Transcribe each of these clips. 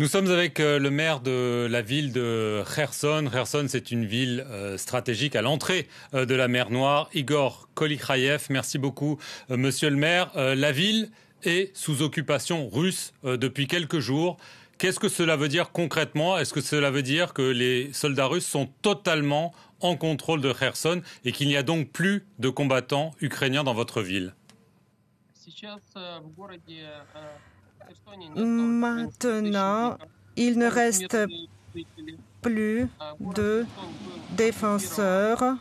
Nous sommes avec euh, le maire de la ville de Kherson. Kherson, c'est une ville euh, stratégique à l'entrée euh, de la mer Noire. Igor Kolikrayev, merci beaucoup, monsieur le maire. La ville est sous occupation russe depuis quelques jours. Qu'est-ce que cela veut dire concrètement? Est-ce que cela veut dire que les soldats russes sont totalement en contrôle de Kherson et qu'il n'y a donc plus de combattants ukrainiens dans votre ville? Maintenant, il ne reste plus de défenseurs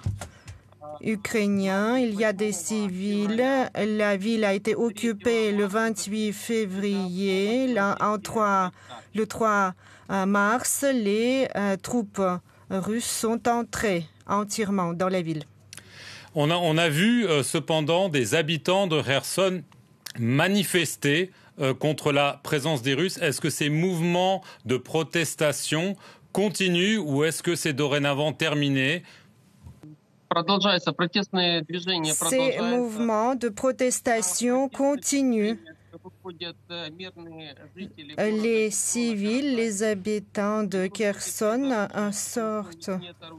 ukrainiens. Il y a des civils. La ville a été occupée le 28 février. en 3, le 3 mars, les euh, troupes russes sont entrées entièrement dans la ville. On a, on a vu euh, cependant des habitants de Kherson manifester euh, contre la présence des Russes. Est-ce que ces mouvements de protestation continuent ou est-ce que c'est dorénavant terminé? Ces mouvements de protestation continuent. Les civils, les habitants de Kherson sortent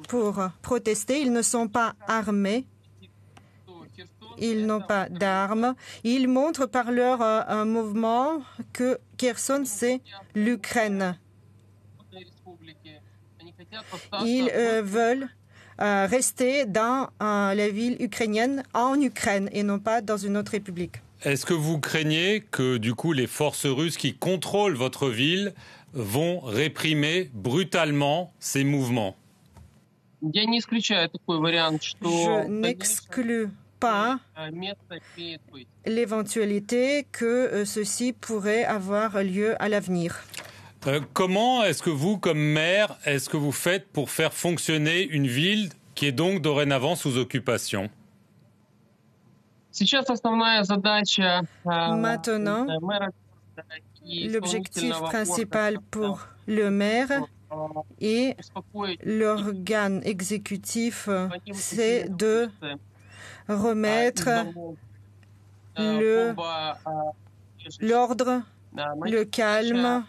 pour protester. Ils ne sont pas armés ils n'ont pas d'armes. Ils montrent par leur euh, mouvement que Kherson, c'est l'Ukraine. Ils euh, veulent euh, rester dans la ville ukrainienne en Ukraine et non pas dans une autre république. Est-ce que vous craignez que du coup les forces russes qui contrôlent votre ville vont réprimer brutalement ces mouvements? Je n'exclus pas l'éventualité que euh, ceci pourrait avoir lieu à l'avenir. Euh, comment est-ce que vous, comme maire, est-ce que vous faites pour faire fonctionner une ville qui est donc dorénavant sous occupation? Maintenant, l'objectif principal pour le maire et l'organe exécutif, c'est de remettre le, l'ordre, le calme,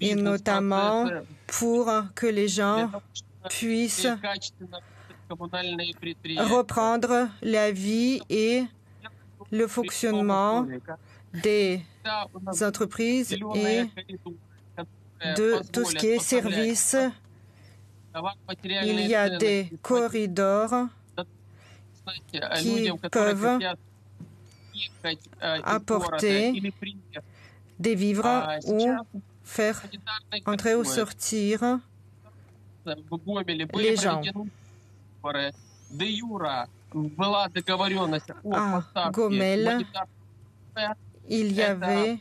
et notamment pour que les gens puissent reprendre la vie et le fonctionnement des entreprises et de tout ce qui est service. Il y a des corridors qui peuvent apporter des vivres ou faire entrer ou sortir les gens. À Gomel, il y avait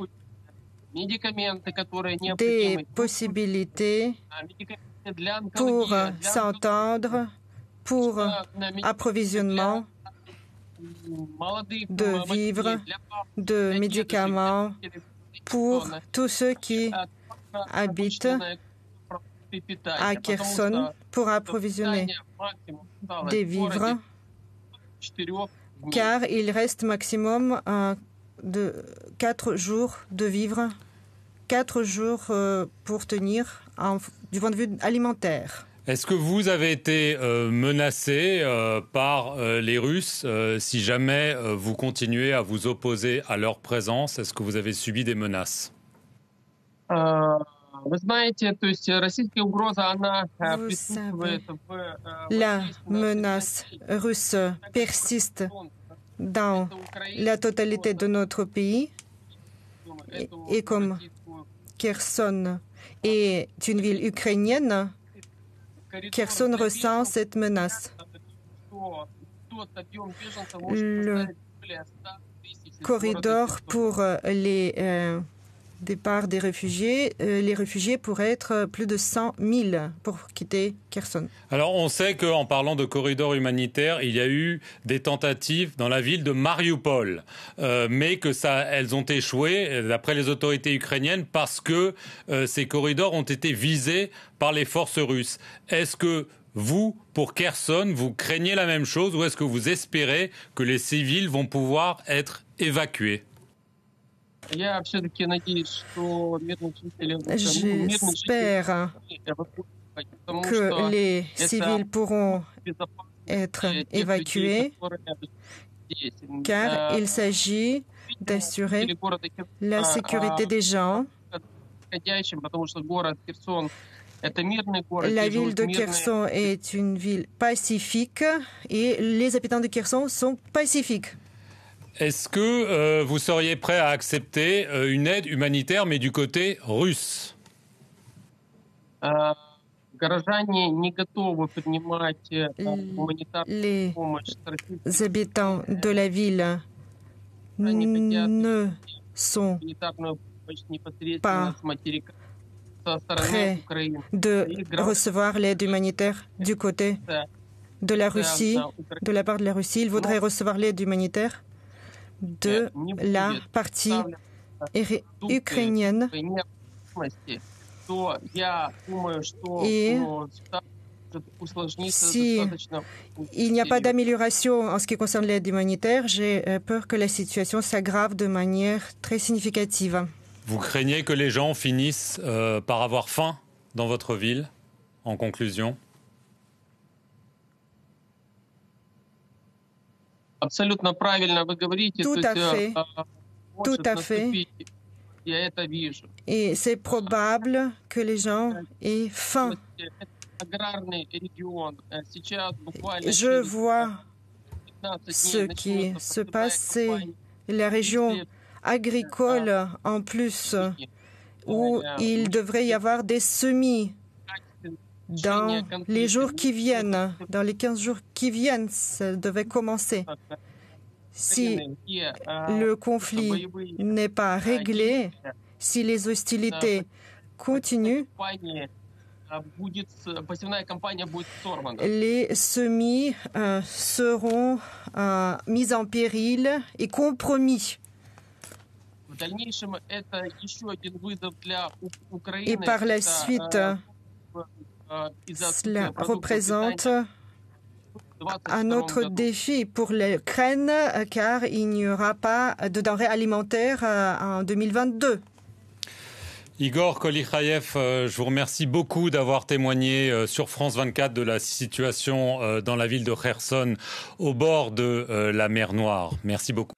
des possibilités pour s'entendre pour approvisionnement de vivres, de médicaments pour tous ceux qui habitent à Kherson pour approvisionner des vivres, car il reste maximum euh, de quatre jours de vivres, quatre jours euh, pour tenir du point de vue alimentaire. Est-ce que vous avez été euh, menacé euh, par euh, les Russes si jamais vous continuez à vous opposer à leur présence Est-ce que vous avez subi des menaces? Vous savez, la menace russe persiste dans la totalité de notre pays et comme Kherson est une ville ukrainienne, Kherson ressent cette menace. Le corridor pour les euh, départ des réfugiés, euh, les réfugiés pourraient être plus de 100 000 pour quitter Kherson. Alors on sait qu'en parlant de corridors humanitaires, il y a eu des tentatives dans la ville de Mariupol, euh, mais que ça, elles ont échoué d'après les autorités ukrainiennes parce que euh, ces corridors ont été visés par les forces russes. Est-ce que vous, pour Kherson, vous craignez la même chose ou est-ce que vous espérez que les civils vont pouvoir être évacués? J'espère que les civils pourront être évacués car il s'agit d'assurer la sécurité des gens. La ville de Kherson est une ville pacifique et les habitants de Kherson sont pacifiques. Est-ce que euh, vous seriez prêt à accepter euh, une aide humanitaire, mais du côté russe? Les habitants de la ville ne sont pas prêts de recevoir l'aide humanitaire du côté de la Russie, de la part de la Russie. Ils voudraient recevoir l'aide humanitaire? De la partie ukrainienne. Et si il n'y a pas d'amélioration en ce qui concerne l'aide humanitaire, j'ai euh, peur que la situation s'aggrave de manière très significative. Vous craignez que les gens finissent euh, par avoir faim dans votre ville, en conclusion? Tout à fait. Tout à fait. Et c'est probable que les gens aient faim. Je vois ce qui se passe, c'est la région agricole en plus, où il devrait y avoir des semis dans les jours qui viennent, dans les 15 jours qui viennent, ça devait commencer. Si le conflit n'est pas réglé, si les hostilités continuent, les semis euh, seront euh, mis en péril et compromis. Et par la suite, cela représente un autre défi pour l'Ukraine car il n'y aura pas de denrées alimentaires en 2022. Igor Kolikhaev, je vous remercie beaucoup d'avoir témoigné sur France 24 de la situation dans la ville de Kherson au bord de la mer Noire. Merci beaucoup.